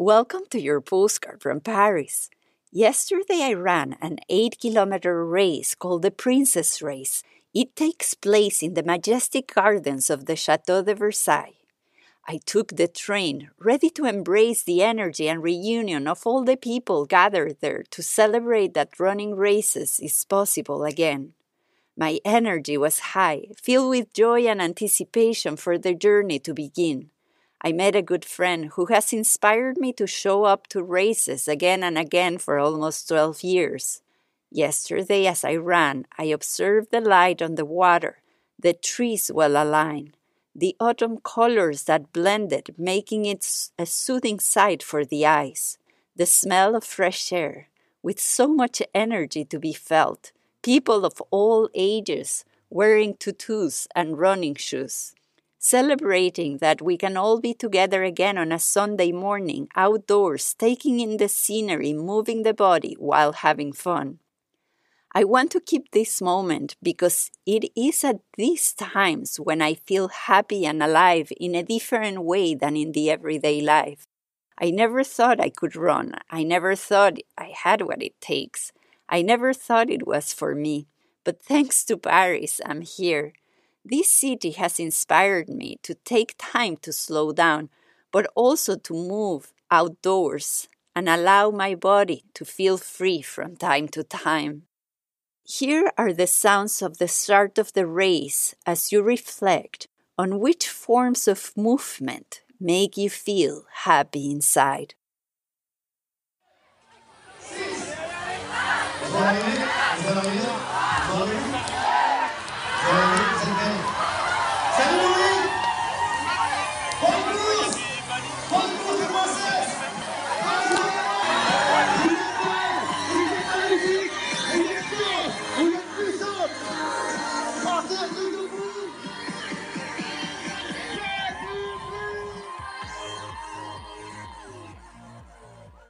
Welcome to your postcard from Paris. Yesterday I ran an 8 kilometer race called the Princess Race. It takes place in the majestic gardens of the Chateau de Versailles. I took the train, ready to embrace the energy and reunion of all the people gathered there to celebrate that running races is possible again. My energy was high, filled with joy and anticipation for the journey to begin. I met a good friend who has inspired me to show up to races again and again for almost 12 years. Yesterday, as I ran, I observed the light on the water, the trees well aligned, the autumn colors that blended, making it a soothing sight for the eyes, the smell of fresh air, with so much energy to be felt, people of all ages wearing tutus and running shoes, celebrating that we can all be together again on a Sunday morning, outdoors, taking in the scenery, moving the body while having fun. I want to keep this moment because it is at these times when I feel happy and alive in a different way than in the everyday life. I never thought I could run. I never thought I had what it takes. I never thought it was for me. But thanks to Paris, I'm here. This city has inspired me to take time to slow down, but also to move outdoors and allow my body to feel free from time to time. Here are the sounds of the start of the race as you reflect on which forms of movement make you feel happy inside. Brasil!